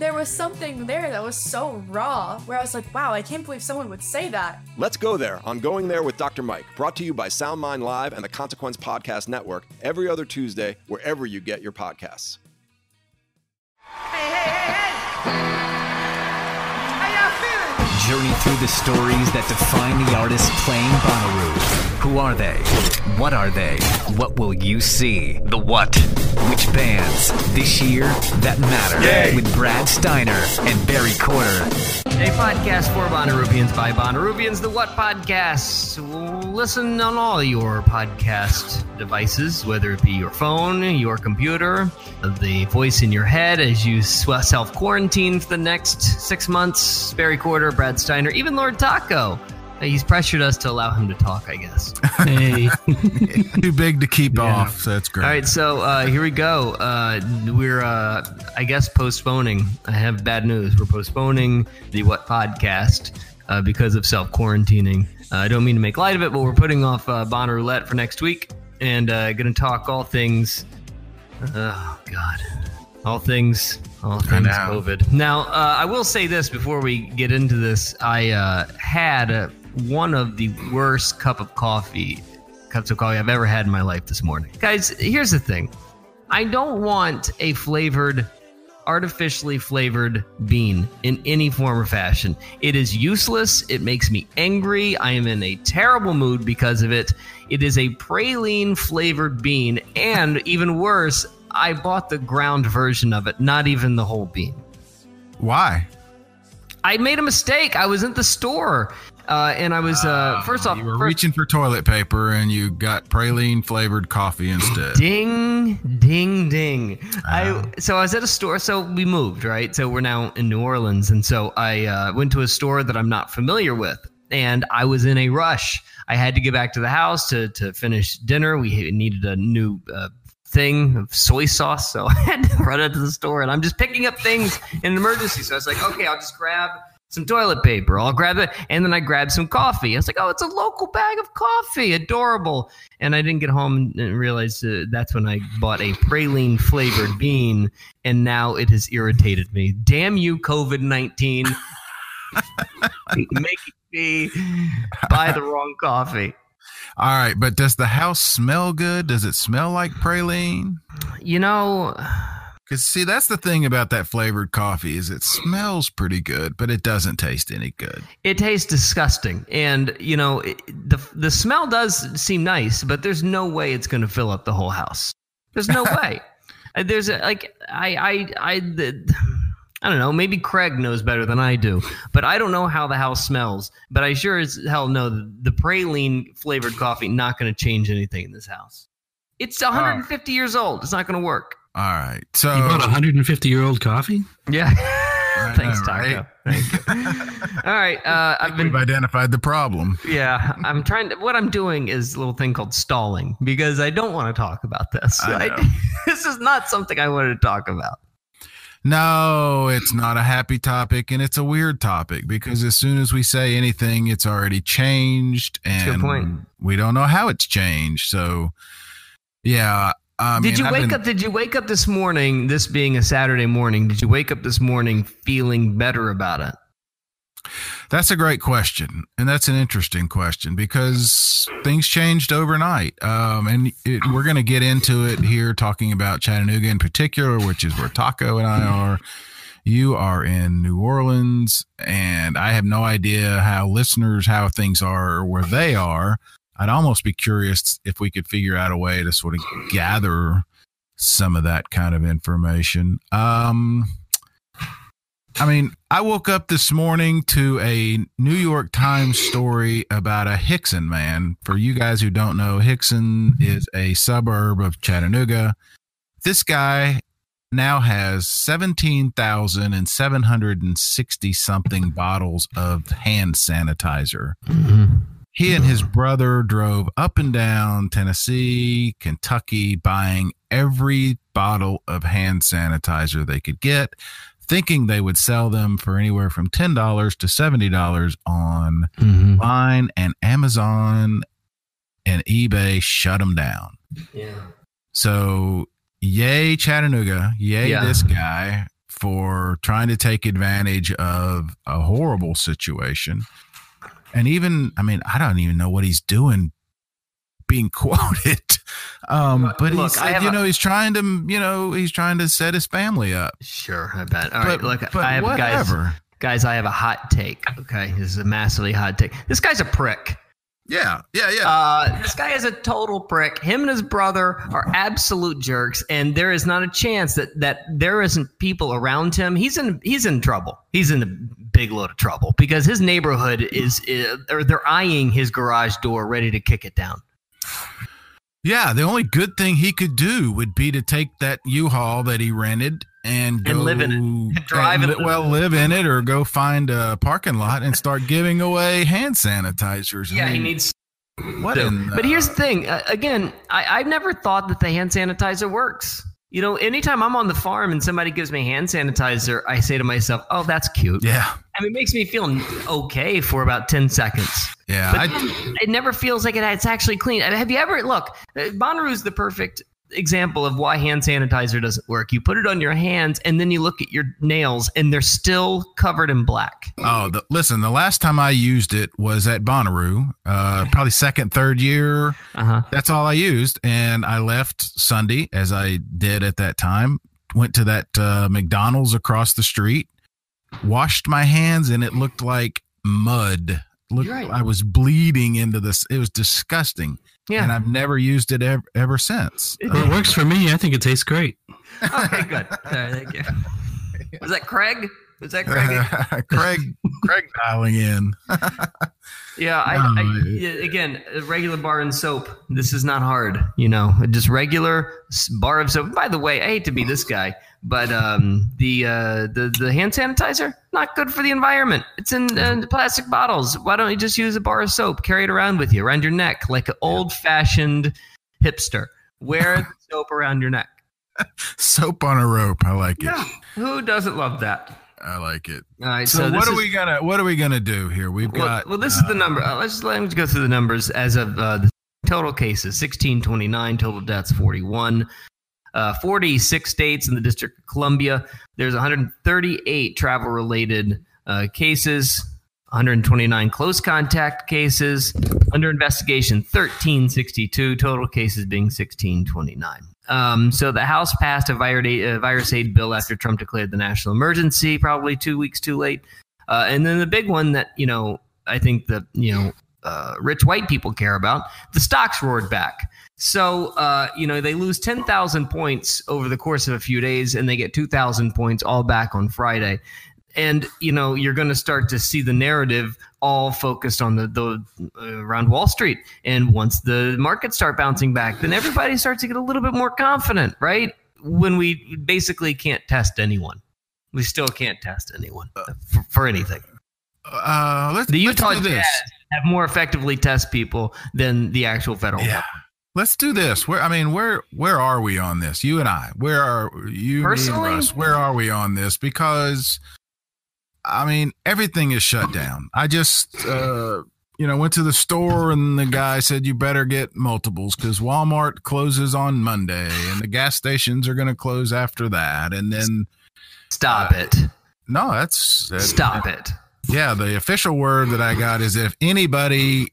there was something there that was so raw where I was like, wow, I can't believe someone would say that. Let's go there on Going There with Dr. Mike, brought to you by SoundMind Live and the Consequence Podcast Network every other Tuesday, wherever you get your podcasts. Hey, hey, hey, hey! How you feeling? Journey through the stories that define the artist playing Bonnaroo. Who are they? What are they? What will you see? The what? Which bands this year that matter? Yay. With Brad Steiner and Barry Corder. A podcast for Bonnaroovians by Bonnaroovians. The What Podcast. Listen on all your podcast devices, whether it be your phone, your computer, the voice in your head as you self quarantine for the next six months. Barry Corder, Brad Steiner, even Lord Taco. He's pressured us to allow him to talk, I guess. Hey. Too big to keep yeah. off, so that's great. All right, so uh, here we go. Uh, we're, uh, I guess, postponing. I have bad news. We're postponing the What podcast uh, because of self quarantining. Uh, I don't mean to make light of it, but we're putting off uh, Bonner Roulette for next week and uh, going to talk all things. Oh, God. All things all things COVID. Now, uh, I will say this before we get into this. I uh, had a, one of the worst cup of coffee cups of coffee I've ever had in my life this morning. Guys, here's the thing. I don't want a flavored artificially flavored bean in any form or fashion. It is useless. It makes me angry. I am in a terrible mood because of it. It is a praline flavored bean and even worse, I bought the ground version of it, not even the whole bean. Why? I made a mistake. I was at the store uh, and I was uh, ah, first off, you were first, reaching for toilet paper, and you got praline flavored coffee instead. Ding, ding, ding! I ah. so I was at a store. So we moved, right? So we're now in New Orleans, and so I uh, went to a store that I'm not familiar with, and I was in a rush. I had to get back to the house to to finish dinner. We needed a new uh, thing of soy sauce. So I had to run out to the store and I'm just picking up things in an emergency. So I was like, okay, I'll just grab some toilet paper. I'll grab it. And then I grabbed some coffee. I was like, oh, it's a local bag of coffee. Adorable. And I didn't get home and realize uh, that's when I bought a praline flavored bean. And now it has irritated me. Damn you, COVID 19. Making me buy the wrong coffee. All right, but does the house smell good? Does it smell like praline? You know, because see, that's the thing about that flavored coffee is it smells pretty good, but it doesn't taste any good. It tastes disgusting, and you know it, the the smell does seem nice, but there's no way it's going to fill up the whole house. There's no way. Uh, there's a, like I I I. The, I don't know. Maybe Craig knows better than I do, but I don't know how the house smells. But I sure as hell know the, the praline flavored coffee not going to change anything in this house. It's 150 uh, years old. It's not going to work. All right. So you bought a 150 year old coffee? Yeah. Thanks, Taco. Right? All right. Uh, I've been. We've identified the problem. Yeah, I'm trying to. What I'm doing is a little thing called stalling because I don't want to talk about this. I I, this is not something I wanted to talk about. No, it's not a happy topic, and it's a weird topic because as soon as we say anything, it's already changed, That's good and point. we don't know how it's changed. So, yeah. I did mean, you I've wake been- up? Did you wake up this morning? This being a Saturday morning, did you wake up this morning feeling better about it? That's a great question, and that's an interesting question because things changed overnight. Um, and it, we're going to get into it here, talking about Chattanooga in particular, which is where Taco and I are. You are in New Orleans, and I have no idea how listeners how things are or where they are. I'd almost be curious if we could figure out a way to sort of gather some of that kind of information. Um, I mean, I woke up this morning to a New York Times story about a Hixson man. For you guys who don't know, Hixson is a suburb of Chattanooga. This guy now has 17,760 something bottles of hand sanitizer. He and his brother drove up and down Tennessee, Kentucky, buying every bottle of hand sanitizer they could get, thinking they would sell them for anywhere from $10 to $70 on mm-hmm. line, and Amazon and eBay shut them down. Yeah. So, yay, Chattanooga. Yay, Yeah. this guy for trying to take advantage of a horrible situation. And even, I mean, I don't even know what he's doing being quoted. Um, but he Look, said, you a- know, he's trying to, you know, he's trying to set his family up. Sure, I bet. All right, But- look, but I have guys. Guys, I have a hot take. Okay, this is a massively hot take. This guy's a prick. Yeah, yeah, yeah. Uh, this guy is a total prick. Him and his brother are absolute jerks, and there is not a chance that that there isn't people around him. He's in he's in trouble. He's in a big load of trouble because his neighborhood is, is or they're eyeing his garage door, ready to kick it down. Yeah, the only good thing he could do would be to take that U-Haul that he rented and go And live in it. Drive and and li- well, live in it, or go find a parking lot and start giving away hand sanitizers. I Yeah, he needs. What in But here's the thing. Uh, again, I, I've never thought that the hand sanitizer works. You know, anytime I'm on the farm and somebody gives me hand sanitizer, I say to myself, "Oh, that's cute." Yeah. I mean, it makes me feel okay for about ten seconds. Yeah, But I- it never feels like it, it's actually clean. I mean, Have you ever look? uh, Bonnaroo is the perfect example of why hand sanitizer doesn't work. You put it on your hands, and then you look at your nails, and they're still covered in black. Oh, the, listen, the last time I used it was at Bonnaroo, uh, probably second, third year. Uh-huh. That's all I used. And I left Sunday, as I did at that time, went to that uh, McDonald's across the street, washed my hands, and it looked like mud. Looked, I was bleeding into this. It was disgusting. Yeah. And I've never used it ever, ever since. Well, uh, it works for me. I think it tastes great. Okay, good. All right, thank you. Was that Craig? Was that Craig? Craig, Craig dialing in. Yeah, I, I yeah, again, regular bar and soap. This is not hard, you know. Just regular bar of soap. By the way, I hate to be this guy, but um, the uh, the the hand sanitizer not good for the environment. It's in uh, plastic bottles. Why don't you just use a bar of soap? Carry it around with you around your neck like an old fashioned hipster. Wear the soap around your neck. Soap on a rope. I like it. Who doesn't love that? I like it. All right, so, so what are is- we gonna what are we gonna do here? We've Well, got well, this is the number. Uh, let's let me go through the numbers as of uh, the total cases: sixteen twenty nine, total deaths forty one. Uh, 46 states in the District of Columbia. There's 138 travel related uh, cases, 129 close contact cases. Under investigation, 1362. Total cases being 1629. Um, so the House passed a virus aid, bill after Trump declared the national emergency, probably two weeks too late. Uh, and then the big one that you know I think the you know uh, rich white people care about, the stocks roared back. So uh, you know they lose ten thousand points over the course of a few days, and they get two thousand points all back on Friday. And you know you're going to start to see the narrative all focused on the the uh, around Wall Street. And once the markets start bouncing back, then everybody starts to get a little bit more confident, right? When we basically can't test anyone, we still can't test anyone for, for anything. uh let's The let's do this. Jazz have more effectively test people than the actual federal. Yeah. let's do this. Where I mean, where where are we on this? You and I. Where are you? and Personally? Russ, where are we on this? Because I mean, everything is shut down. I just uh you know went to the store and the guy said you better get multiples because Walmart closes on Monday and the gas stations are going to close after that. And then Stop it. no, that's that- Stop it. yeah, the official word that I got is if anybody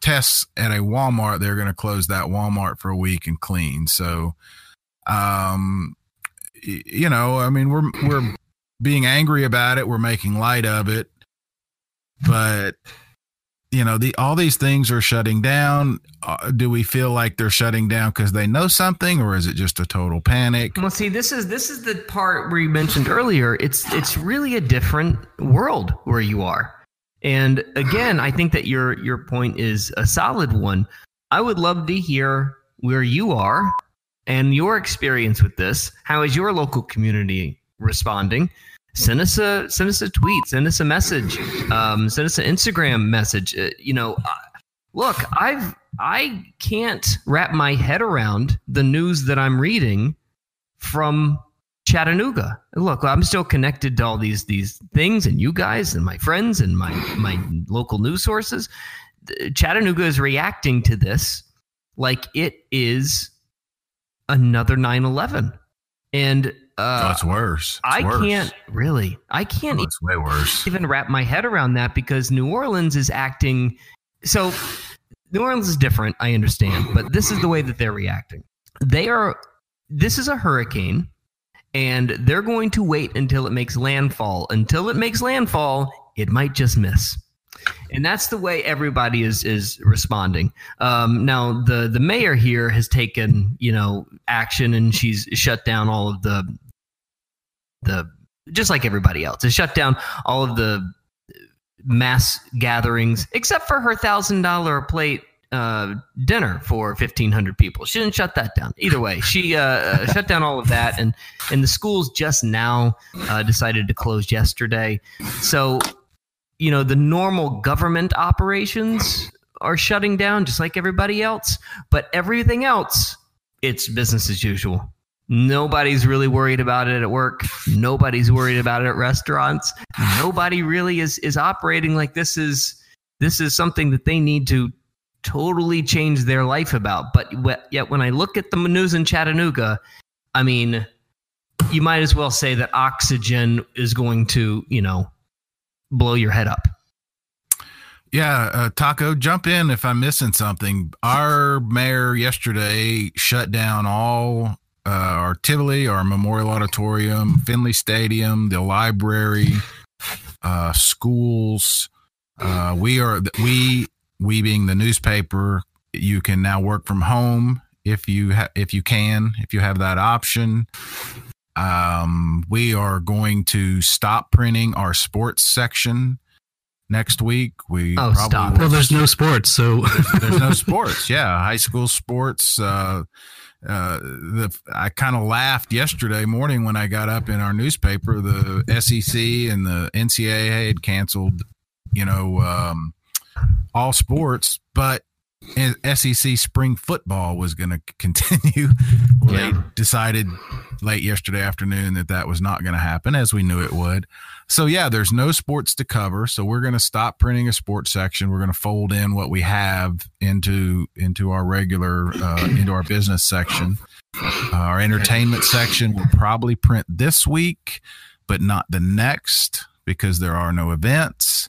tests at a Walmart, they're going to close that Walmart for a week and clean. So, um, you know, I mean, we're we're being angry about it, we're making light of it, but you know, the all these things are shutting down. Uh, do we feel like they're shutting down because they know something, or is it just a total panic? Well, see, this is this is the part where you mentioned earlier. It's it's really a different world where you are, and again, I think that your your point is a solid one. I would love to hear where you are and your experience with this. How is your local community responding? Send us a send us a tweet, send us a message, um, send us an Instagram message. Uh, you know, uh, look, I've I can't wrap my head around the news that I'm reading from Chattanooga. Look, I'm still connected to all these these things and you guys and my friends and my my local news sources. Chattanooga is reacting to this like it is another 9/11. And uh, oh, it's worse. It's I worse. can't really. I can't Oh, it's way worse. even wrap my head around that because New Orleans is acting so New Orleans is different, I understand, but this is the way that they're reacting. They are this is a hurricane and they're going to wait until it makes landfall. Until it makes landfall, it might just miss. And that's the way everybody is is responding. Um, now the the mayor here has taken you know action and she's shut down all of the the just like everybody else has shut down all of the mass gatherings except for her thousand dollar plate uh, dinner for fifteen hundred people. She didn't shut that down. Either way, she uh, uh, shut down all of that, and and the schools just now uh, decided to close yesterday. So, you know, the normal government operations are shutting down just like everybody else, but everything else, it's business as usual. Nobody's really worried about it at work. Nobody's worried about it at restaurants. Nobody really is is operating like this is this is something that they need to totally change their life about. But yet, when I look at the news in Chattanooga, I mean, you might as well say that oxygen is going to, you know, blow your head up. Yeah, uh, Taco, jump in if I'm missing something. Our mayor yesterday shut down all uh, our Tivoli, our Memorial Auditorium, Finley Stadium, the library, uh, schools. Uh, we are we we being the newspaper. You can now work from home if you ha- if you can if you have that option. Um, we are going to stop printing our sports section next week. We Oh, probably stop. Well, there's no sports, so there's no sports. Yeah, high school sports. Uh, uh, the I kind of laughed yesterday morning when I got up in our newspaper. The SEC and the NCAA had canceled, you know, um, all sports, but SEC spring football was going to continue. Well, They decided late yesterday afternoon that that was not going to happen, as we knew it would. So yeah, there's no sports to cover. So we're going to stop printing a sports section. We're going to fold in what we have into into our regular uh, into our business section. Uh, our entertainment section will probably print this week, but not the next because there are no events.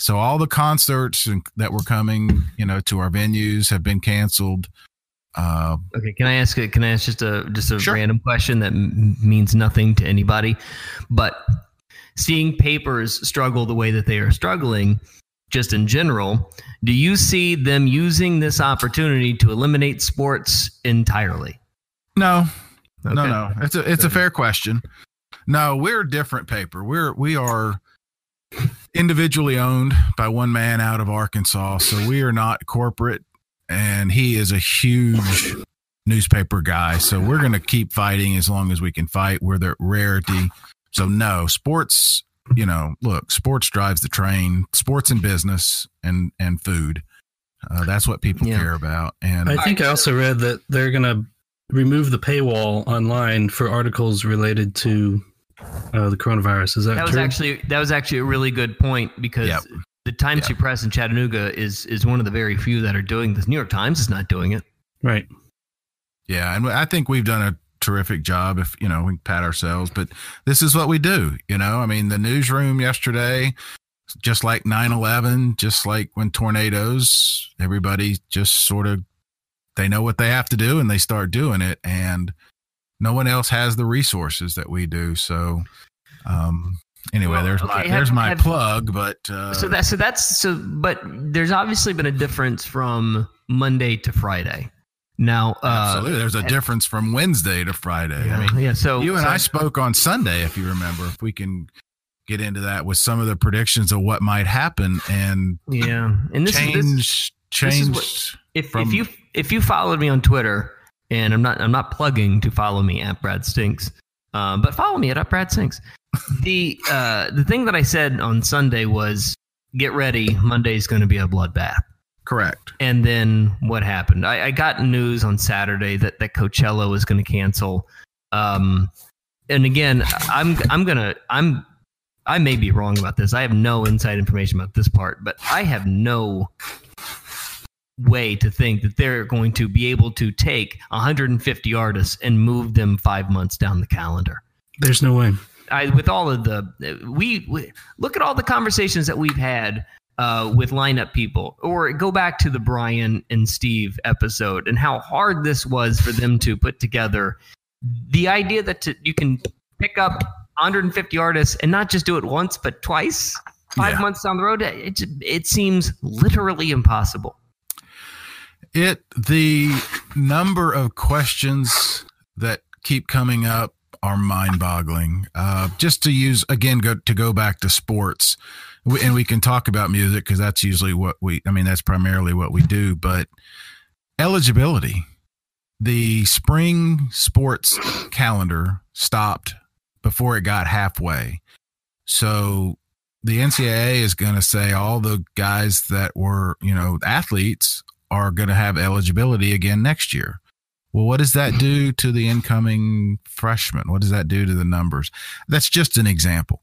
So all the concerts that were coming, you know, to our venues have been canceled. Uh, Okay, can I ask? a- Can I ask just a just a Sure. random question that m- means nothing to anybody? But seeing papers struggle the way that they are struggling, just in general, do you see them using this opportunity to eliminate sports entirely? no, no, Okay. no. It's a it's a fair question. No, we're a different paper. We're we are individually owned by one man out of Arkansas, so we are not corporate. And he is a huge newspaper guy, so we're going to keep fighting as long as we can fight. We're the rarity. So no, sports. You know, look, sports drives the train. Sports and business and and food. Uh, that's what people Yeah. care about. And I think I also read that they're going to remove the paywall online for articles related to uh, the coronavirus. Is that, That was true? actually that was actually a really good point because Yep. the Times Free Press in Chattanooga is is one of the very few that are doing this. New York Times is not doing it. right. Yeah, and I think we've done a terrific job. If you know, we pat ourselves, but this is what we do. You know, I mean, the newsroom yesterday, just like 9-11, just like when tornadoes, everybody just sort of they know what they have to do and they start doing it, and no one else has the resources that we do. So, um, anyway, Well, there's my okay, there's my have- plug, but uh, so that so that's so but there's obviously been a difference from Monday to Friday. Now uh absolutely, there's a difference from Wednesday to Friday. Yeah, I mean, yeah, so you and so- I spoke on Sunday, if you remember. If we can get into that with some of the predictions of what might happen and Yeah. And this change is this, change. is what- if from- if you if you followed me on Twitter, and I'm not I'm not plugging to follow me at Brad Stinks, um, but follow me at, up Brad Stinks. the uh, the thing that I said on Sunday was get ready, Monday's going to be a bloodbath. Correct. And then what happened? I, I got news on Saturday that, that Coachella was going to cancel. Um, and again, I'm I'm gonna I'm I may be wrong about this. I have no inside information about this part, but I have no way to think that they're going to be able to take 150 artists and move them five months down the calendar. There's no way. I, with all of the we, we look at all the conversations that we've had uh, with lineup people, or go back to the Brian and Steve episode and how hard this was for them to put together. The idea that to, you can pick up 150 artists and not just do it once but twice, five Yeah. months down the road, it it seems literally impossible. It the number of questions that keep coming up are mind-boggling. Uh, just to use again, go to go back to sports, and we can talk about music because that's usually what we. I mean, that's primarily what we do. But eligibility, the spring sports calendar stopped before it got halfway. So the NCAA is going to say all the guys that were, you know, athletes are going to have eligibility again next year. Well, what does that do to the incoming freshmen? What does that do to the numbers? That's just an example.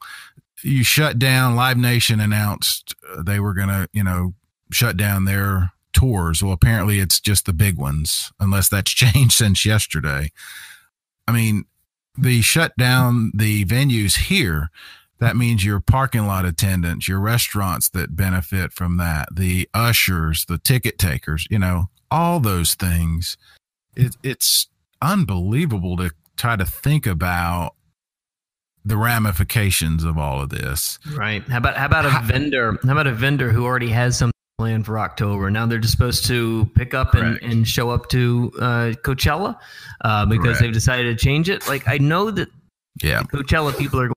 You shut down, Live Nation announced uh, they were going to, you know, shut down their tours. Well, apparently it's just the big ones, unless that's changed since yesterday. I mean, the shut down the venues here that means your parking lot attendants, your restaurants that benefit from that, the ushers, the ticket takers, you know, all those things. It, it's unbelievable to try to think about the ramifications of all of this. Right. How about how about a vendor? How about a vendor who already has something planned for October? Now they're just supposed to pick up and, and show up to uh, Coachella uh, because Correct. they've decided to change it. Like I know that Yeah. Coachella people are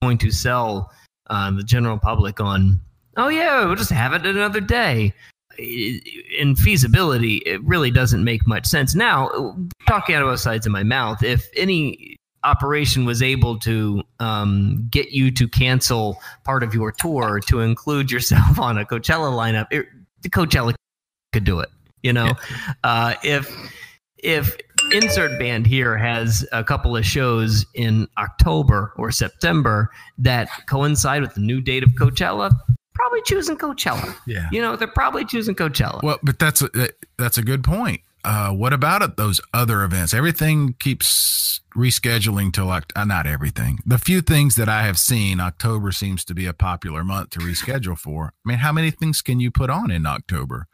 going to sell uh, the general public on. Oh yeah, we'll just have it another day. In feasibility, it really doesn't make much sense. Now, talking out of both sides of my mouth, if any operation was able to um, get you to cancel part of your tour to include yourself on a Coachella lineup, it, the Coachella could do it. You know, uh, if if insert band here has a couple of shows in October or September that coincide with the new date of Coachella, probably choosing Coachella. Yeah. You know, they're probably choosing Coachella. Well, but that's a, that's a good point. Uh, what about it, those other events? Everything keeps rescheduling till uh, not everything. The few things that I have seen, October seems to be a popular month to reschedule for. I mean, how many things can you put on in October?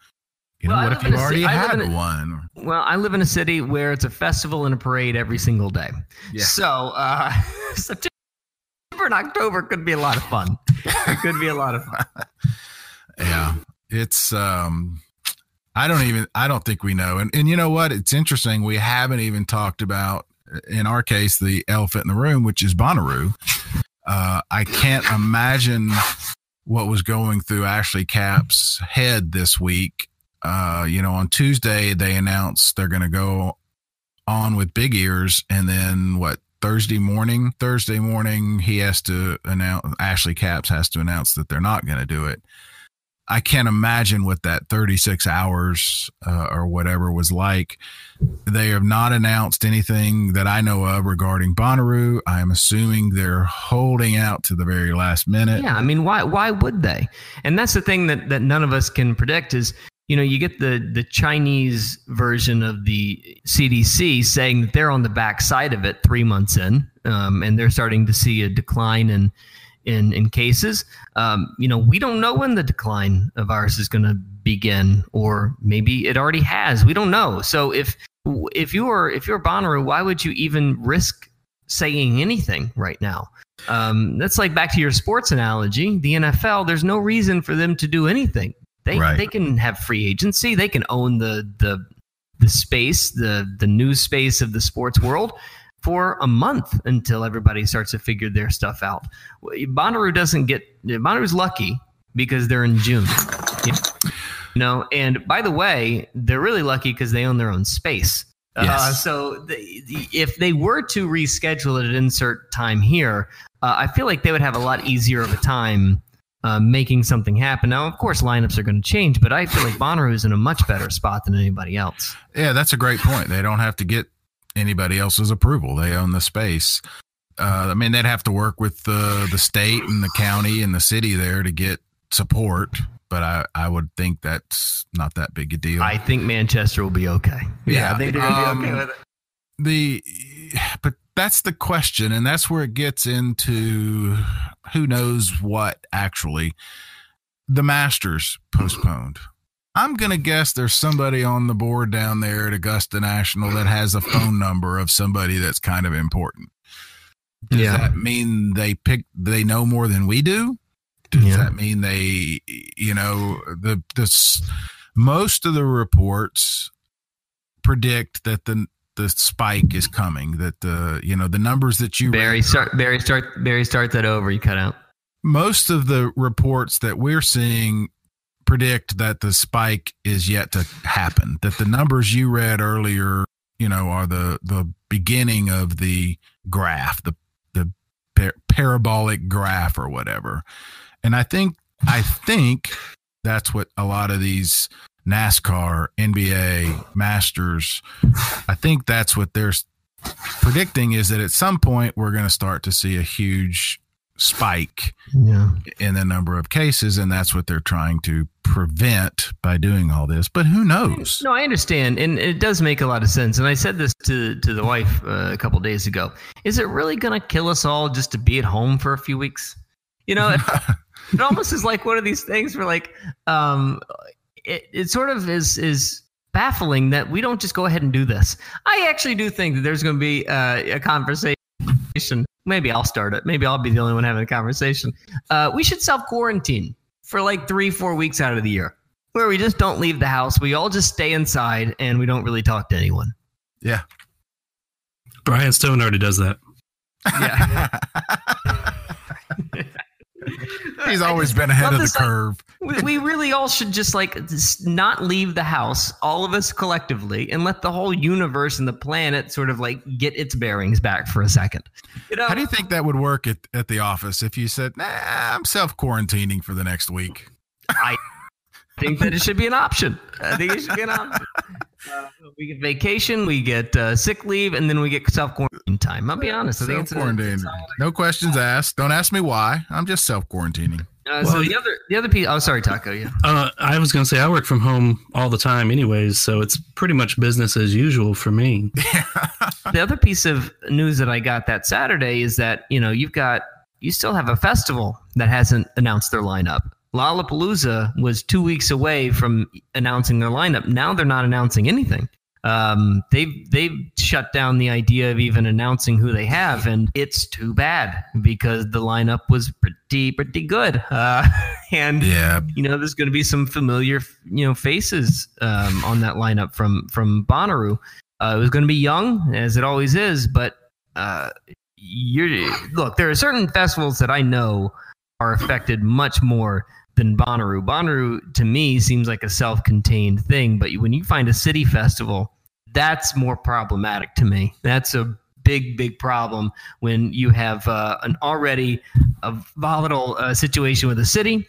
You know, Well, what if you ci- already I had a- one? Well, I live in a city where it's a festival and a parade every single day. Yeah. So, uh, September and October could be a lot of fun. It could be a lot of fun. Yeah, it's um, I don't even I don't think we know. And and you know what? It's interesting. We haven't even talked about in our case the elephant in the room, which is Bonnaroo. Uh, I can't imagine what was going through Ashley Capps' head this week. Uh, you know, on Tuesday they announced they're going to go on with Big Ears, and then what? Thursday morning, Thursday morning, he has to announce. Ashley Capps has to announce that they're not going to do it. I can't imagine what that 36 hours uh, or whatever was like. They have not announced anything that I know of regarding Bonnaroo. I am assuming they're holding out to the very last minute. Yeah, I mean, why why would they? And that's the thing that that none of us can predict is you know you get the the Chinese version of the CDC saying that they're on the back side of it three months in, um, and they're starting to see a decline in in in cases. Um, you know, we don't know when the decline of ours is going to begin, or maybe it already has. We don't know. So if if you're if you're Bonnaroo, why would you even risk saying anything right now? Um, that's like back to your sports analogy. The NFL, there's no reason for them to do anything. They Right. they can have free agency. They can own the the the space, the the news space of the sports world for a month until everybody starts to figure their stuff out. Bonnaroo doesn't get Bonnaroo's lucky because they're in June. You know, and by the way, they're really lucky because they own their own space. Uh, Yes. so the, the, if they were to reschedule it at insert time here, uh, I feel like they would have a lot easier of a time uh, making something happen. Now, of course, lineups are going to change, but I feel like Bonnaroo is in a much better spot than anybody else. Yeah, that's a great point. They don't have to get anybody else's approval. They own the space. Uh, I mean, they'd have to work with the the state and the county and the city there to get support, but I I would think that's not that big a deal. I think Manchester will be okay. Yeah, I think they're going to um, be okay with it. the but that's the question and that's where it gets into who knows what actually the masters postponed i'm going to guess there's somebody on the board down there at augusta national that has a phone number of somebody that's kind of important does Yeah. that mean they pick they know more than we do does Yeah. that mean they you know the this most of the reports predict that the the spike is coming that the you know the numbers that you Barry, start, Barry, start, Barry, start that over. You cut out. most of the reports that we're seeing predict that the spike is yet to happen that the numbers you read earlier you know are the the beginning of the graph the the par- parabolic graph or whatever and i think i think that's what a lot of these NASCAR, NBA, Masters, I think that's what they're predicting is that at some point we're going to start to see a huge spike Yeah. in the number of cases and that's what they're trying to prevent by doing all this but who knows No, I understand, and it does make a lot of sense. And I said this to to the wife uh, a couple days ago. Is it really going to kill us all just to be at home for a few weeks? You know, it, it almost is like one of these things where, like, um, it it sort of is is baffling that we don't just go ahead and do this. I actually do think that there's going to be uh, a conversation. Maybe I'll start it. Maybe I'll be the only one having a conversation. Uh, we should self quarantine for like three, four weeks out of the year where we just don't leave the house. We all just stay inside and we don't really talk to anyone. yeah Brian Stone already does that. he's always been ahead of the like, curve We, we really all should just like just not leave the house, all of us collectively, and let the whole universe and the planet sort of like get its bearings back for a second. You know, how do you think that would work at, at the office if you said nah i'm self-quarantining for the next week I think that it should be an option. I think it should be an option. Uh, we get vacation, we get uh, sick leave, and then we get self quarantine time. I'll be honest. I think it's a, self-quarantining no questions asked don't ask me why i'm just self-quarantining uh, so the other the other piece. Oh, sorry, Taco. Yeah. Uh, I was going to say I work from home all the time, anyways, so it's pretty much business as usual for me. the other piece of news that I got that Saturday is that you know you've got you still have a festival that hasn't announced their lineup. Lollapalooza was two weeks away from announcing their lineup. Now they're not announcing anything. Um, they've they've shut down the idea of even announcing who they have, and it's too bad because the lineup was pretty pretty good. Uh, and yeah you know, there's going to be some familiar, you know, faces um, on that lineup from from Bonnaroo. Uh, it was going to be young, as it always is, but uh, you're look. There are certain festivals that I know are affected much more than Bonnaroo. Bonnaroo, to me, seems like a self-contained thing, but when you find a city festival, that's more problematic to me. That's a big, big problem when you have uh, an already a volatile uh, situation with a city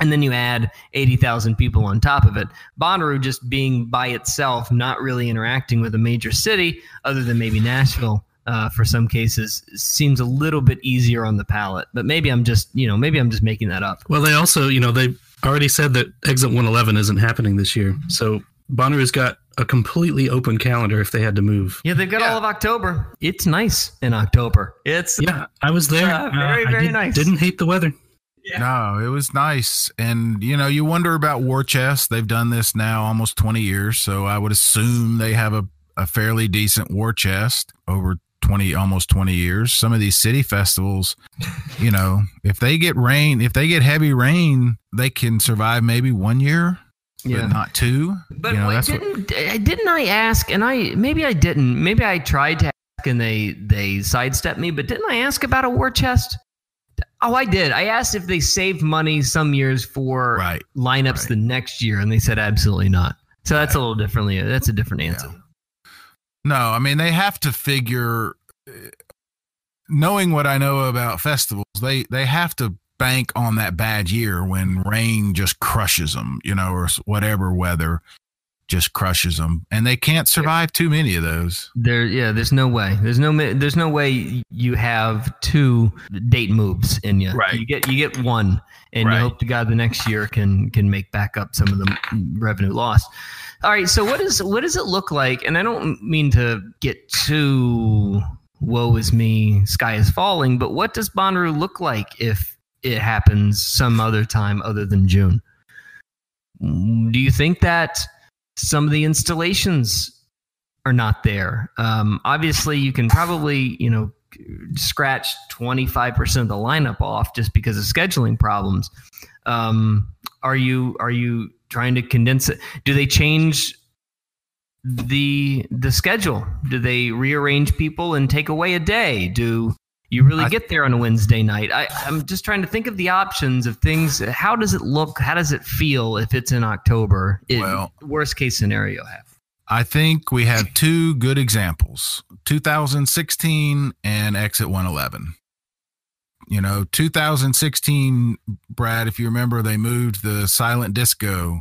and then you add 80,000 people on top of it. Bonnaroo just being by itself, not really interacting with a major city other than maybe Nashville. Uh, for some cases, seems a little bit easier on the palate, but maybe I'm just, you know, maybe I'm just making that up. Well, they also, you know, they already said that Exit 111 isn't happening this year. So Bonnaroo's got a completely open calendar if they had to move. Yeah, they've got all of October. It's nice in October. It's Yeah, I was there. Uh, very, I very did, nice. Didn't hate the weather. No, it was nice. And, you know, you wonder about War Chest. They've done this now almost 20 years. So I would assume they have a, a fairly decent War Chest over 20, almost 20 years. Some of these city festivals, you know, if they get rain, if they get heavy rain, they can survive maybe one year, Yeah. but not two. But you know, wait, didn't uh, didn't I ask? And I maybe I didn't. Maybe I tried to ask and they they sidestepped me. But didn't I ask about a war chest? Oh, I did. I asked if they saved money some years for Right, lineups right. the next year, and they said absolutely not. So that's a little differently. That's a different answer. No, I mean they have to figure. uh, Knowing what I know about festivals, they they have to bank on that bad year when rain just crushes them, you know, or whatever weather just crushes them, and they can't survive too many of those. There, yeah. There's no way. There's no. There's no way you have two date moves in you. Right. You get you get one, and Right. you hope to God the next year can can make back up some of the revenue lost. All right. So what is what does it look like? And I don't mean to get too woe is me, sky is falling. But what does Bonnaroo look like if it happens some other time other than June? Do you think that some of the installations are not there? Um, obviously, you can probably you know scratch twenty five percent of the lineup off just because of scheduling problems. Um, are you are you trying to condense it? Do they change the the schedule? Do they rearrange people and take away a day? Do you really I- get there on a Wednesday night? I, I'm just trying to think of the options of things. How does it look? How does it feel if it's in October? It- Well- worst case scenario. Have I think we have two good examples 2016 and Exit 111. You know, 2016, Brad, if you remember, they moved the silent disco.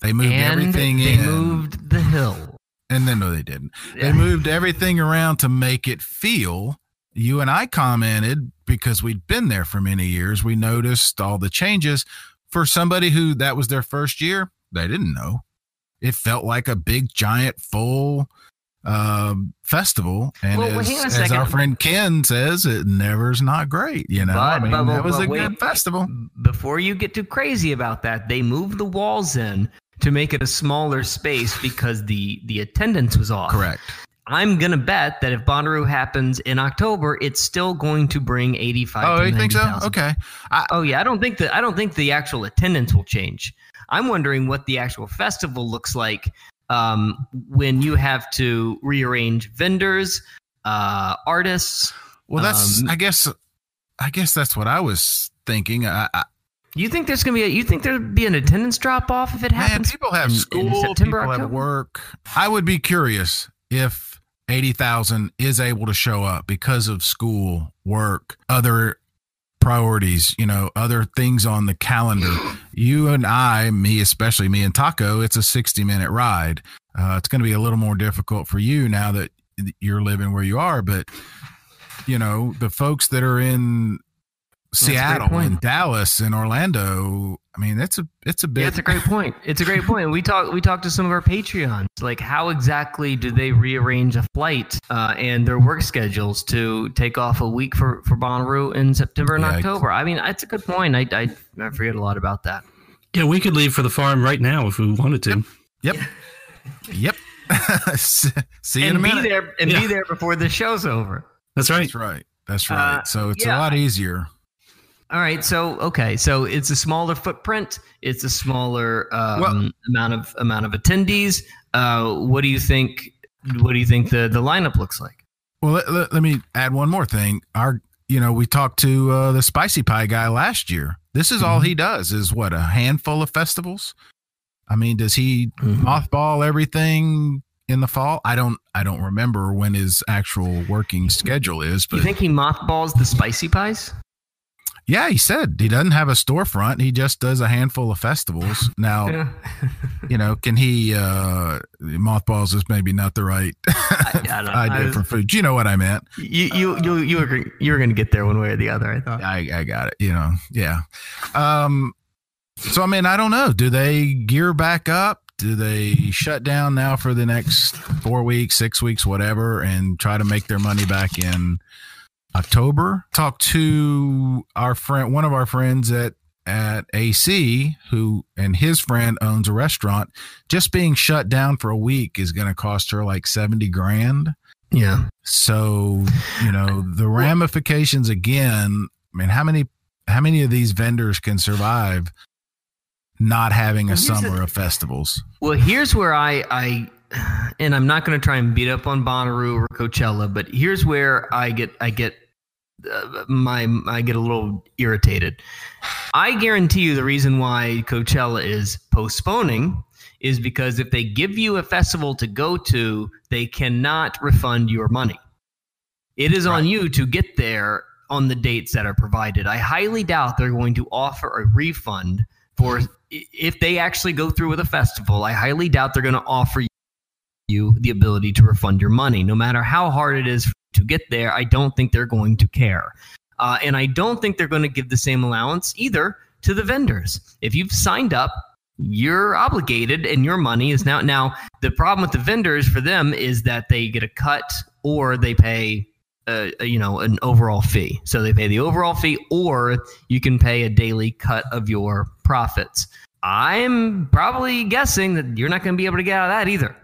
They moved and everything they in. moved the hill. and then, no, they didn't. They moved everything around to make it feel. You and I commented because we'd been there for many years. We noticed all the changes. For somebody who that was their first year, they didn't know. It felt like a big, giant, full um, festival. And Well, as, as our friend Ken says, it never's not great. You know, I mean, but- that was but a wait. good festival. Before you get too crazy about that, they moved the walls in to make it a smaller space because the the attendance was off. Correct. I'm gonna bet that if Bonnaroo happens in October, it's still going to bring 85. Oh, you think so? 90,000. Okay. I, Oh yeah, I don't think that I don't think the actual attendance will change. I'm wondering what the actual festival looks like um, when you have to rearrange vendors, uh, artists. well, that's. Um, I guess. I guess that's what I was thinking. I, I, You think there's gonna be a, you think there'd be an attendance drop off if it happens? Man, people have in- in school, September, people have work. I would be curious if 80,000 is able to show up because of school, work, other priorities, you know, other things on the calendar. You and I, me especially, me and Taco, it's a 60 minute ride. Uh, it's going to be a little more difficult for you now that you're living where you are, but you know, the folks that are in Seattle and Dallas and Orlando, I mean, it's a it's a big. Yeah, it's a great point. It's a great point. We talk we talked to some of our Patreons. Like, how exactly do they rearrange a flight uh, and their work schedules to take off a week for for Bonnaroo in September and Yeah, October? I mean, that's a good point. I, I I forget a lot about that. Yeah, we could leave for the farm right now if we wanted to. Yep. Yep. See you in a and be minute. there and Yeah. be there before the show's over. That's right. That's right. That's right. Uh, so it's yeah, a lot easier. All right, so okay, so it's a smaller footprint. It's a smaller um, Well- amount of amount of attendees. Uh, what do you think? What do you think the the lineup looks like? Well, let, let, let me add one more thing. Our, you know, we talked to uh, the spicy pie guy last year. This is all Mm-hmm. he does is what a handful of festivals. I mean, does he Mhm. mothball everything in the fall? I don't. I don't remember when his actual working schedule is, but you think he mothballs the spicy pies? Yeah, he said he doesn't have a storefront. He just does a handful of festivals. Now, Yeah. you know, can he uh mothballs is maybe not the right I. I idea was- for food. You know what I meant. You you you you were you were going to get there one way or the other. I thought. I, I got it. You know, yeah. Um, so I mean, I don't know. Do they gear back up? Do they shut down now for the next four weeks, six weeks, whatever, and try to make their money back in October? Talked to our friend, one of our friends at at AC, who and his friend owns a restaurant. Just being shut down for a week is going to cost her like seventy grand. Yeah. So, you know, the ramifications again, I mean, how many how many of these vendors can survive not having a Well, here's the- summer of festivals? Well, here's where I I and I'm not going to try and beat up on Bonnaroo or Coachella, but here's where I get I get uh, my I get a little irritated. I guarantee you the reason why Coachella is postponing is because if they give you a festival to go to, they cannot refund your money. It is on you to get there on the dates that are provided. I highly doubt they're going to offer a refund for if they actually go through with a festival. I highly doubt they're going to offer you the ability to refund your money, no matter how hard it is to get there. I don't think they're going to care, uh, and I don't think they're going to give the same allowance either to the vendors. If you've signed up, you're obligated, and your money is now. Now, the problem with the vendors for them is that they get a cut or they pay a, you know an overall fee. So they pay the overall fee, or you can pay a daily cut of your profits. I'm probably guessing that you're not going to be able to get out of that either.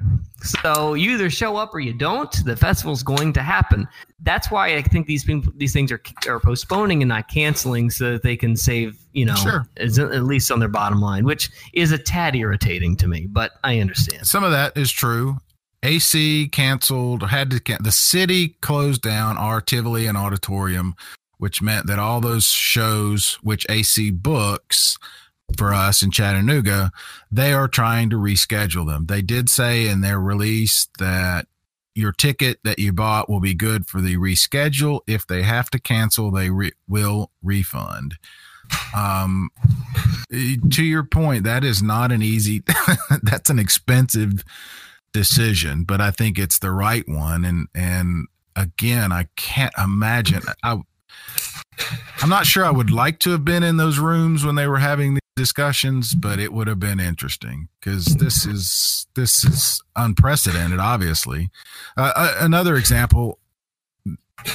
So you either show up or you don't. The festival's going to happen. That's why I think these things- these things are are postponing and not canceling, so that they can save you know Sure. as- at least on their bottom line, which is a tad irritating to me. But I understand. Some of that is true. AC canceled, had to can- the city closed down our Tivoli and auditorium, which meant that all those shows which AC books for us in Chattanooga, they are trying to reschedule them. They did say in their release that your ticket that you bought will be good for the reschedule. If they have to cancel, they re- will refund. Um, to your point, that is not an easy. that's an expensive decision, but I think it's the right one. And and again, I can't imagine. I I'm not sure I would like to have been in those rooms when they were having discussions, but it would have been interesting because this is this is unprecedented. Obviously, uh, uh, another example: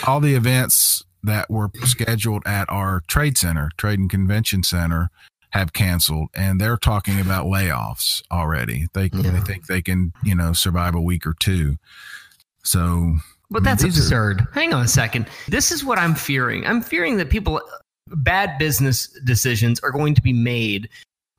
all the events that were scheduled at our trade center, trade and convention center, have canceled, and they're talking about layoffs already. They they think they can you know survive a week or two. So But that's These are- absurd. Hang on a second. This is what I'm fearing. I'm fearing that people, bad business decisions are going to be made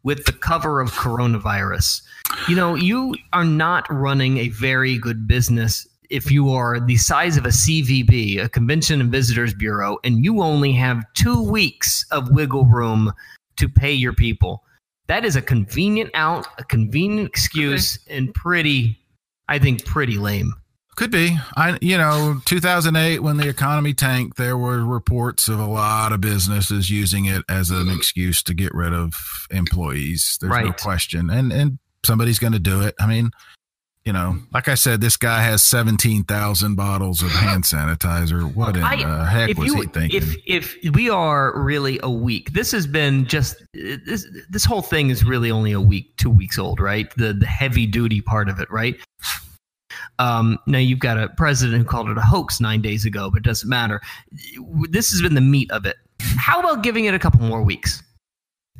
with the cover of coronavirus. You know, you are not running a very good business if you are the size of a CVB, a Convention and Visitors Bureau, and you only have two weeks of wiggle room to pay your people. That is a convenient out, a convenient excuse, and pretty, I think, pretty lame. Could be. I you know, 2008 when the economy tanked, there were reports of a lot of businesses using it as an mm-hmm. excuse to get rid of employees. There's no question. And and somebody's going to do it. I mean, you know, like I said, this guy has 17,000 bottles of hand sanitizer. What in I- the heck was you, he thinking? If if we are really a week, this has been just this this whole thing is really only a week, two weeks old, right? The the heavy duty part of it, right? Um, now you've got a president who called it a hoax nine days ago, but it doesn't matter. This has been the meat of it. How about giving it a couple more weeks?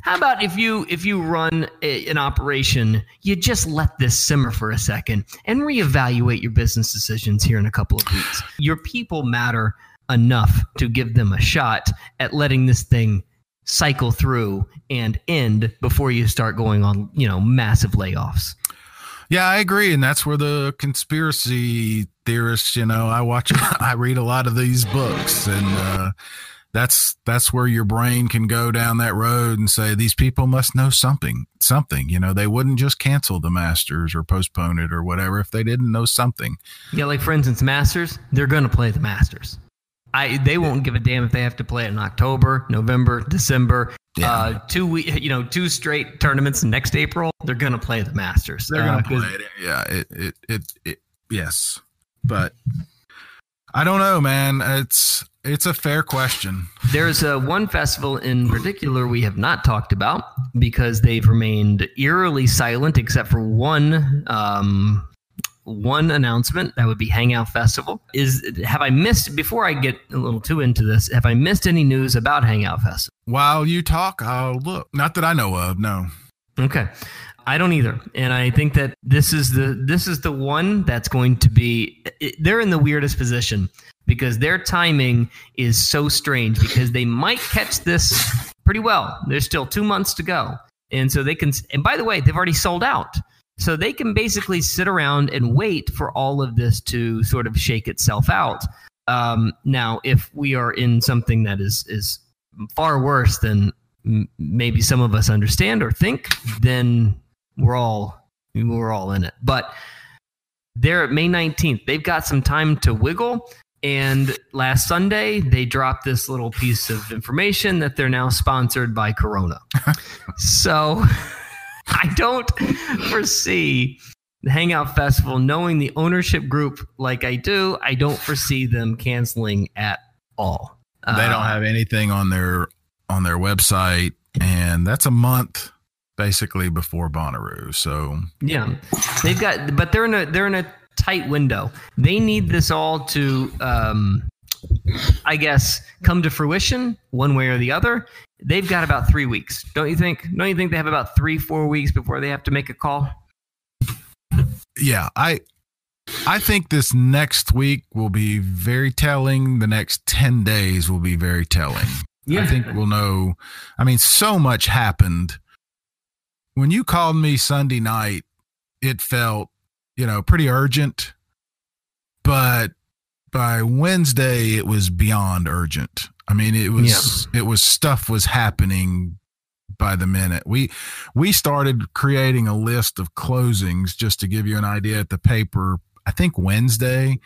How about if you if you run a, an operation, you just let this simmer for a second and reevaluate your business decisions here in a couple of weeks. Your people matter enough to give them a shot at letting this thing cycle through and end before you start going on, you know, massive layoffs. Yeah, I agree, and that's where the conspiracy theorists. You know, I watch, I read a lot of these books, and uh, that's that's where your brain can go down that road and say these people must know something, something. You know, they wouldn't just cancel the Masters or postpone it or whatever if they didn't know something. Yeah, like for instance, Masters, they're going to play the Masters. I they won't give a damn if they have to play it in October, November, December. Yeah. Uh, two we you know two straight tournaments next April. They're gonna play the Masters. They're Uh, gonna 'cause- play it. Yeah, it, it, it, it, yes, but I don't know, man. It's it's a fair question. There's uh, one festival in particular we have not talked about because they've remained eerily silent except for one um, one announcement that would be Hangout Festival. Is have I missed before I get a little too into this? Have I missed any news about Hangout Festival? While you talk, I'll look. Not that I know of. No. Okay. I don't either. And I think that this is the this is the one that's going to be they're in the weirdest position because their timing is so strange because they might catch this pretty well. There's still 2 months to go. And so they can and by the way, they've already sold out. So they can basically sit around and wait for all of this to sort of shake itself out. Um, now, if we are in something that is is far worse than maybe some of us understand or think, then we're all we're all in it. But they're at May 19th. They've got some time to wiggle. And last Sunday, they dropped this little piece of information that they're now sponsored by Corona. so I don't foresee the Hangout Festival, knowing the ownership group like I do, I don't foresee them canceling at all. They don't Uh, have anything on their on their website, and that's a month basically before Bonnaroo. So Yeah, they've got, but they're in a they're in a tight window. They need this all to, um, I guess, come to fruition one way or the other. They've got about three weeks, don't you think? Don't you think they have about three four weeks before they have to make a call? yeah, I I think this next week will be very telling. The next ten days will be very telling. I think we'll know. I mean, so much happened. When you called me Sunday night, it felt, you know, pretty urgent. But by Wednesday, it was beyond urgent. I mean, it was it was stuff was happening by the minute. We we started creating a list of closings just to give you an idea at the paper. I think Wednesday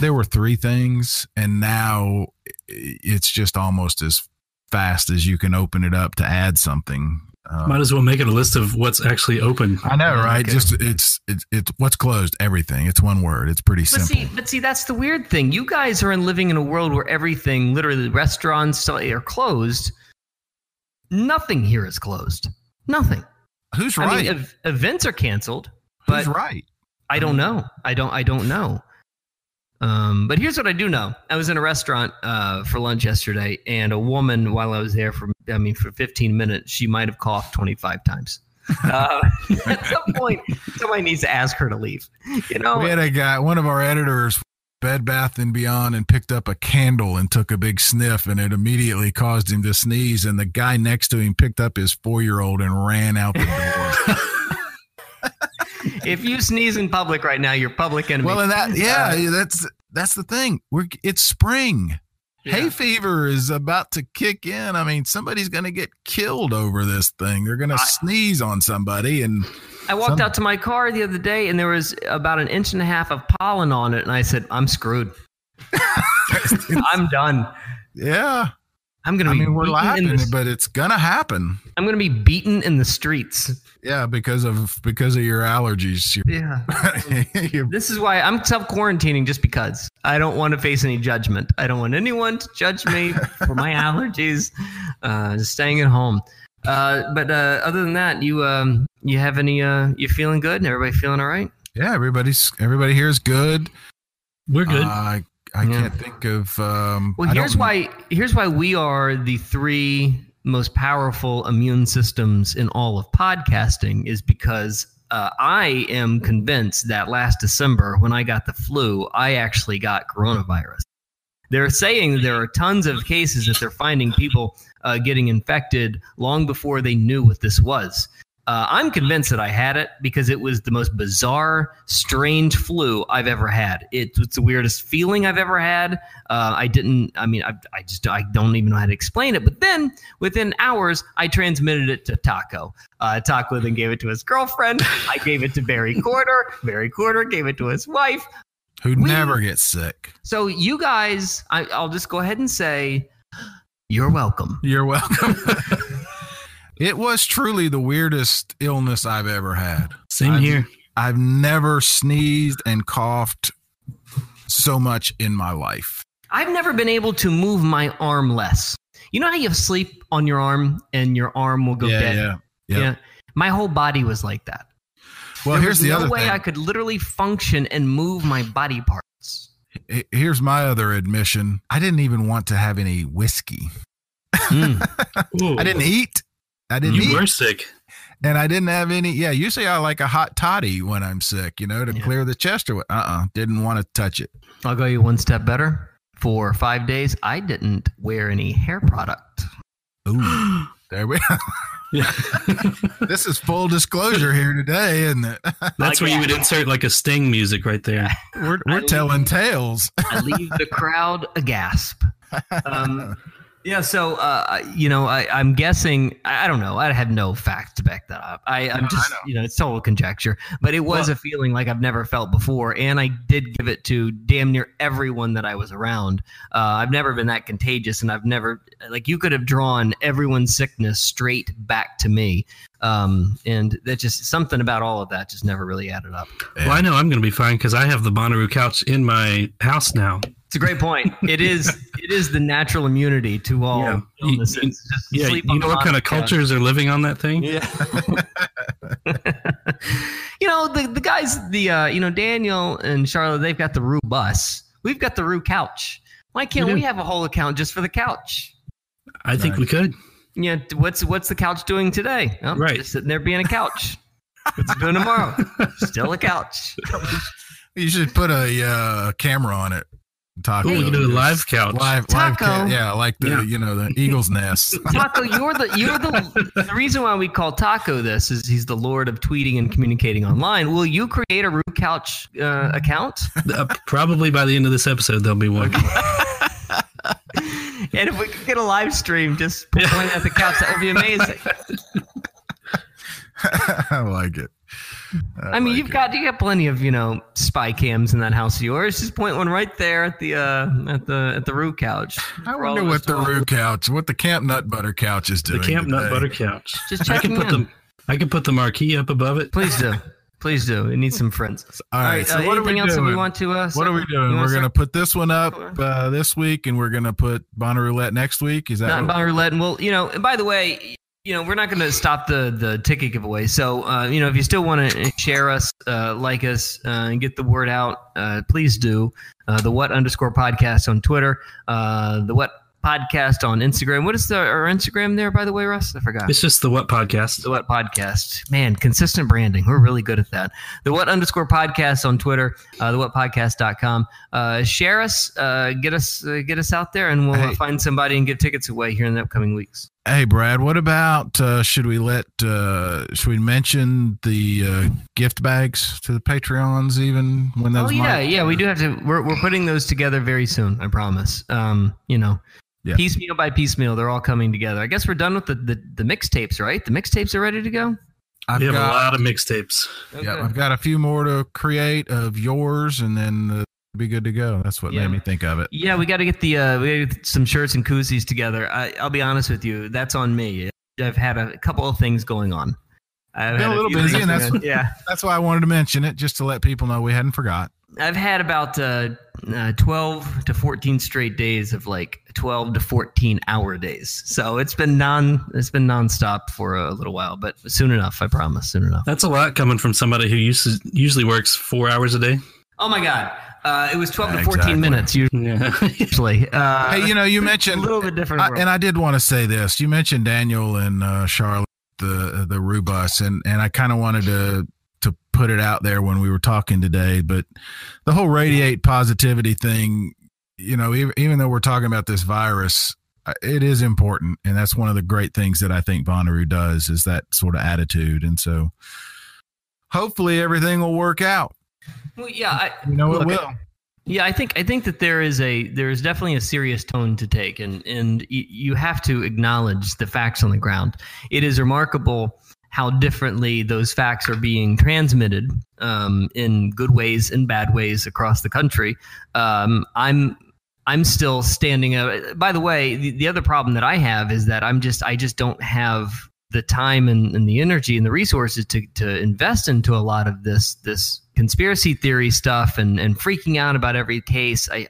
there were three things and now it's just almost as fast as you can open it up to add something. Um, Might as well make it a list of what's actually open. I know, right? Okay. Just it's it's it's what's closed. Everything. It's one word. It's pretty But simple. see, but see, that's the weird thing. You guys are in living in a world where everything, literally, restaurants are closed. Nothing here is closed. Nothing. Who's I right? mean, ev- events are canceled. Who's right? I don't know. I don't. I don't know. Um, but here's what I do know. I was in a restaurant uh, for lunch yesterday, and a woman, while I was there for, I mean, for 15 minutes, she might have coughed 25 times. Uh, at some point, somebody needs to ask her to leave. You know, We had a guy, one of our editors, Bed Bath and Beyond, and picked up a candle and took a big sniff, and it immediately caused him to sneeze. And the guy next to him picked up his four year old and ran out the door. if you sneeze in public right now, you're public enemy. well, and that, yeah, Uh, that's that's the thing. We're it's spring. Hay fever is about to kick in. I mean, somebody's going to get killed over this thing. They're going to sneeze on somebody, and I walked Some- out to my car the other day, and there was about an inch and a half of pollen on it, and I said, "I'm screwed. I'm done. yeah. I'm gonna I be mean, we're laughing, the, but it's gonna happen. I'm gonna be beaten in the streets. Yeah, because of because of your allergies. Yeah. You're- you're- This is why I'm self quarantining just because I don't want to face any judgment. I don't want anyone to judge me for my allergies. Uh, just staying at home. Uh, but uh, other than that, you um, you have any? Uh, you feeling good? Everybody feeling all right? yeah, everybody's everybody here is good. We're good. Uh, I Yeah. can't think of. Um, Well, here's why. Here's why we are the three most powerful immune systems in all of podcasting is because uh, I am convinced that last December when I got the flu, I actually got coronavirus. They're saying there are tons of cases that they're finding people uh, getting infected long before they knew what this was. Uh, I'm convinced that I had it because it was the most bizarre, strange flu I've ever had. It, it's the weirdest feeling I've ever had. Uh, I didn't. I mean, I, I just I don't even know how to explain it. But then within hours, I transmitted it to Taco. Uh, Taco then gave it to his girlfriend. I gave it to Barry Corder. Barry Corder gave it to his wife. Who We- never gets sick. So you guys, I, I'll just go ahead and say, you're welcome. You're welcome. it was truly the weirdest illness I've ever had. Same I've- here. I've never sneezed and coughed so much in my life. I've never been able to move my arm less. You know how you sleep on your arm and your arm will go yeah, dead? yeah, yeah. Yeah. My whole body was like that. Well, there here's the no other way thing. I could literally function and move my body parts. Here's my other admission. I didn't even want to have any whiskey. Ooh, hmm. I didn't eat. I didn't You eat. were sick. and I didn't have any. Yeah, usually I like a hot toddy when I'm sick, you know, to Yeah. clear the chest or what. Uh uh Didn't want to touch it. I'll go you one step better. For five days, I didn't wear any hair product. Ooh. There we Yeah. This is full disclosure here today, isn't it? That's where you would insert like a sting music right there. we're we're telling tales. I leave the crowd aghast. Um, yeah, so uh, you know, I, I'm guessing. I I don't know. I have no facts to back that up. I, I'm No, just, know. you know, it's total conjecture. But it was Well- a feeling like I've never felt before, and I did give it to damn near everyone that I was around. Uh, I've never been that contagious, and I've never like you could have drawn everyone's sickness straight back to me. Um, and that just something about all of that just never really added up. Well, I know I'm going to be fine because I have the Bonnaroo couch in my house now. It's a great point. It is. it is the natural immunity to all Yeah. You- illnesses. you- Just Yeah, sleep you know what kind of bottom couch. cultures are living on that thing? Yeah. you know the the guys, the uh, you know Daniel and Charlotte, they've got the Roo bus. We've got the Roo couch. Why can't We we, have a whole account just for the couch? I think we could. Yeah. what's what's the couch doing today? Oh, Right. just sitting there being a couch. What's it doing tomorrow? Still a couch. You should put a uh, camera on it. Taco. Ooh, we can do a live couch. Live, live Taco. ca- yeah, like the Yeah. you know the eagle's nest. Taco, you're the you're the the reason why we call Taco this is he's the lord of tweeting and communicating online. Will you create a root Couch uh, account? Uh, probably by the end of this episode, there'll be one. And if we could get a live stream, just pointing at the couch, that would be amazing. I like it. I mean, like you've it. got you got plenty of you know spy cams in that house of yours. Just point one right there at the uh at the at the Roo couch. I For all wonder what the to- Roo couch, what the Camp Nut Butter couch is doing. the doing. Camp Nut. Butter couch. Just I can put in. the I can put the marquee up above it. Please do, please do. It needs some friends. All right. uh, so what are we else doing? that we want to? Uh, what are we doing? We're gonna put this one up uh, this week, and we're gonna put Bonner Roulette next week. Is that not what- Bonner Roulette. And we'll, you know, and by the way, you know, we're not going to stop the the ticket giveaway. So, uh, you know, if you still want to share us, uh, like us, uh, and get the word out, uh, please do. Uh, the what underscore podcast on Twitter, uh, the what podcast on Instagram. What is the our Instagram there, by the way, Russ? I forgot. It's just the What podcast. The What Podcast. Man, consistent branding. We're really good at that. The What underscore podcast on Twitter, uh, the What Podcast.com. Uh, share us, uh, get us, uh, get us out there, and we'll uh, Hey. find somebody and give tickets away here in the upcoming weeks. Hey, Brad. What about uh, should we let uh, should we mention the uh, gift bags to the Patreons even when those? oh yeah, might- yeah. We do have to. We're we're putting those together very soon. I promise. Um, you know, Yeah. piecemeal by piecemeal, they're all coming together. I guess we're done with the the, the mixtapes, right? The mixtapes are ready to go. I've we have got a lot of mixtapes. yeah, I've got a few more to create of yours, and then uh, be good to go. That's what Yeah. made me think of it. Yeah, we got to get the uh, we got to get some shirts and koozies together. I, I'll be honest with you, that's on me. I've had a couple of things going on. I've Been a little few busy, and that's what- yeah. That's why I wanted to mention it, just to let people know we hadn't forgot. I've had about uh, uh, 12 to 14 straight days of like 12 to 14 hour days. So it's been non it's been nonstop for a little while, but soon enough, I promise, soon enough. That's a lot coming from somebody who used usually works four hours a day. Oh my god. Uh, it was 12 to 14 Exactly. minutes Yeah. usually. Uh, Hey, you know, you mentioned a little bit different. I, world. and I did want to say this. You mentioned Daniel and uh, Charlotte, the the Rubus, and and I kind of wanted to to put it out there when we were talking today. But the whole radiate positivity thing, you know, even, even though we're talking about this virus, uh, it is important, and that's one of the great things that I think Bonnaroo does is that sort of attitude. And so, hopefully, everything will work out. Well, yeah, I, You know, it will. Yeah, I think I think that there is a there is definitely a serious tone to take, and and y- you have to acknowledge the facts on the ground. It is remarkable how differently those facts are being transmitted um, in good ways and bad ways across the country. Um, I'm I'm still standing up. By the way, the, the other problem that I have is that I'm just I just don't have the time and, and the energy and the resources to to invest into a lot of this this conspiracy theory stuff and and freaking out about every case. I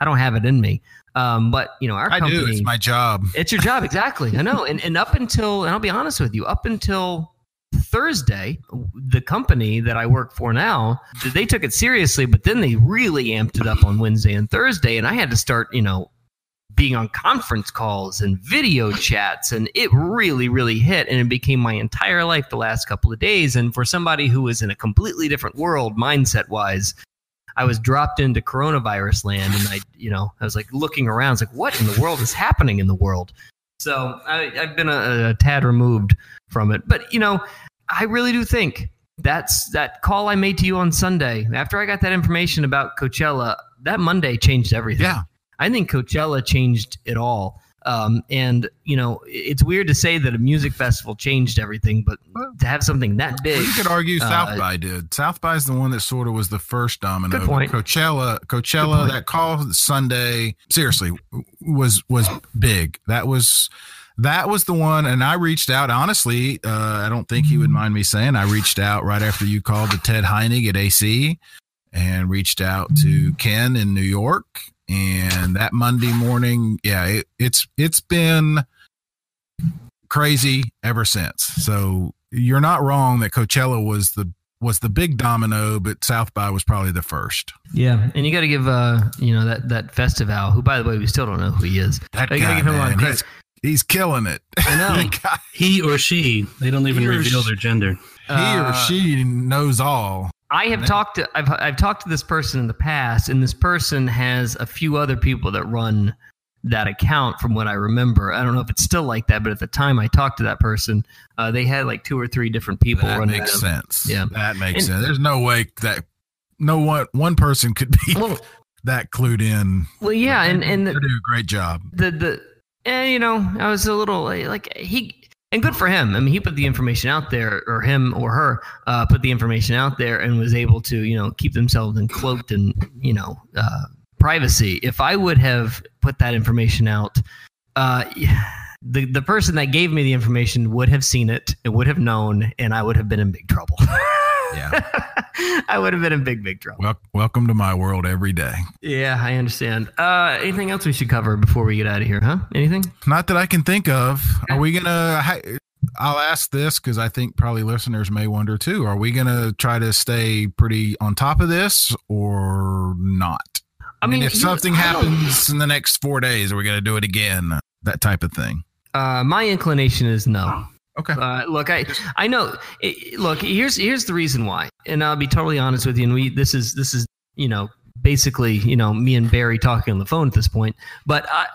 I don't have it in me. Um, but you know, our I company, do. It's my job. it's your job, exactly. I know. And and up until, and I'll be honest with you, up until Thursday, the company that I work for now, they took it seriously, but then they really amped it up on Wednesday and Thursday, and I had to start, you know, being on conference calls and video chats, and it really, really hit, and it became my entire life the last couple of days. And for somebody who was in a completely different world, mindset wise, I was dropped into coronavirus land, and I, you know, I was like looking around, I was like, what in the world is happening in the world? So I, I've been a, a tad removed from it, but you know, I really do think that's that call I made to you on Sunday after I got that information about Coachella. That Monday changed everything. Yeah. I think Coachella changed it all. Um, and you know, it's weird to say that a music festival changed everything, but to have something that big, You could argue uh, South by did. South by is the one that sort of was the first domino. Good point. Coachella, Coachella, that call Sunday, seriously, was was big. That was that was the one, and I reached out. Honestly, uh, I don't think he would mind me saying I reached out right after you called to Ted Heinig at AC, and reached out to Ken in New York. And that Monday morning, yeah, it, it's it's been crazy ever since. So you're not wrong that Coachella was the was the big domino, but South by was probably the first. yeah. And you got to give, uh, you know, that that Festival, who by the way we still don't know who he is. That You gotta guy, give him a lot of man, credit. he's, he's killing it. I know. He or she, they don't even reveal sh- their gender. he Uh, or she knows all. I have talked to I've I've talked to this person in the past, and this person has a few other people that run that account. From what I remember, I don't know if it's still like that, but at the time I talked to that person, uh, they had like two or three different people That running. makes them. sense. Yeah. that makes And- sense. There's no way that no one one person could be Well, that clued in. well, yeah, and and They the, do a great job. the the eh, you know I was a little like he and good for him. I mean, he put the information out there, or him or her uh, put the information out there, and was able to you know keep themselves encloaked and you know uh, privacy. If I would have put that information out, uh, the the person that gave me the information would have seen it and would have known, and I would have been in big trouble. Yeah. I would have been in big big trouble. Well, welcome to my world every day. Yeah, I understand. Uh, anything else we should cover before we get out of here? Huh? Anything? Not that I can think of. Are we gonna? I'll ask this because I think probably listeners may wonder too. Are we gonna try to stay pretty on top of this or not? I mean, if you- something happens in the next four days, are we gonna do it again? That type of thing. Uh, my inclination is no. Okay. Uh, look, I I know. It, look, here's here's the reason why, and I'll be totally honest with you. And we this is this is you know basically you know me and Barry talking on the phone at this point. But I,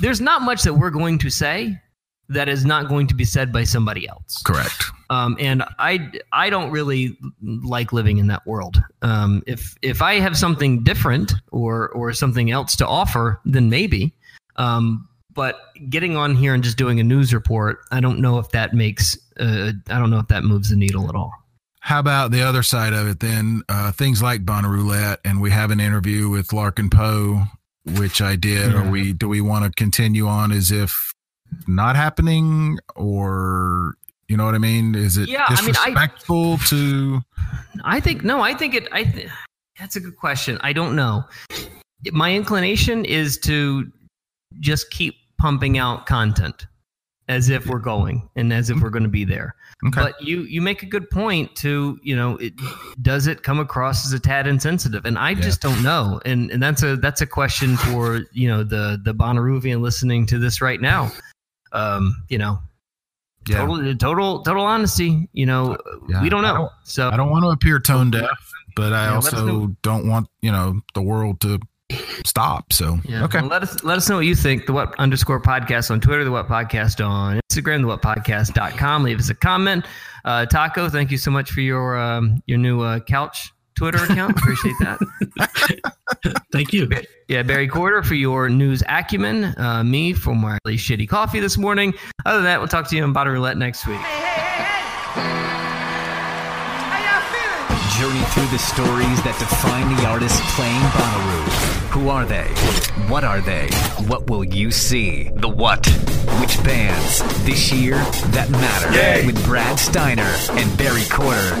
there's not much that we're going to say that is not going to be said by somebody else. Correct. Um, and I I don't really like living in that world. Um, if if I have something different or or something else to offer, then maybe. Um, but getting on here and just doing a news report, I don't know if that makes uh, I don't know if that moves the needle at all. How about the other side of it then? Uh, things like Roulette, and we have an interview with Larkin Poe, which I did. Are we? Do we want to continue on as if not happening, or you know what I mean? Is it Yeah, I mean, I- disrespectful to? I think no. I think it. I th- that's a good question. I don't know. My inclination is to just keep pumping out content as if we're going and as if we're going to be there. Okay. But you you make a good point to you know it does it come across as a tad insensitive and I just don't know and and that's a that's a question for you know the the Bonnaroovian listening to this right now. Um, you know, Yeah. total total total honesty. You know, Yeah. we don't I know. so I don't want to appear tone deaf, but I Yeah, also don't want you know the world to stop. So Yeah. okay. Well, let us let us know what you think. The what underscore podcast on Twitter, the what podcast on Instagram, the what podcast.com. Leave us a comment. Uh, Taco, thank you so much for your um, your new uh, couch Twitter account. Appreciate that. Thank you. Yeah, Barry Corder for your news acumen. Uh, me for my really shitty coffee this morning. Other than that, we'll talk to you on Bottle Roulette next week. Hey, hey, hey, hey! How y'all feeling? Journey through the stories that define the artist playing Bonnaroo. Who are they? What are they? What will you see? The what? Which bands this year that matter? With Brad Steiner and Barry Corder.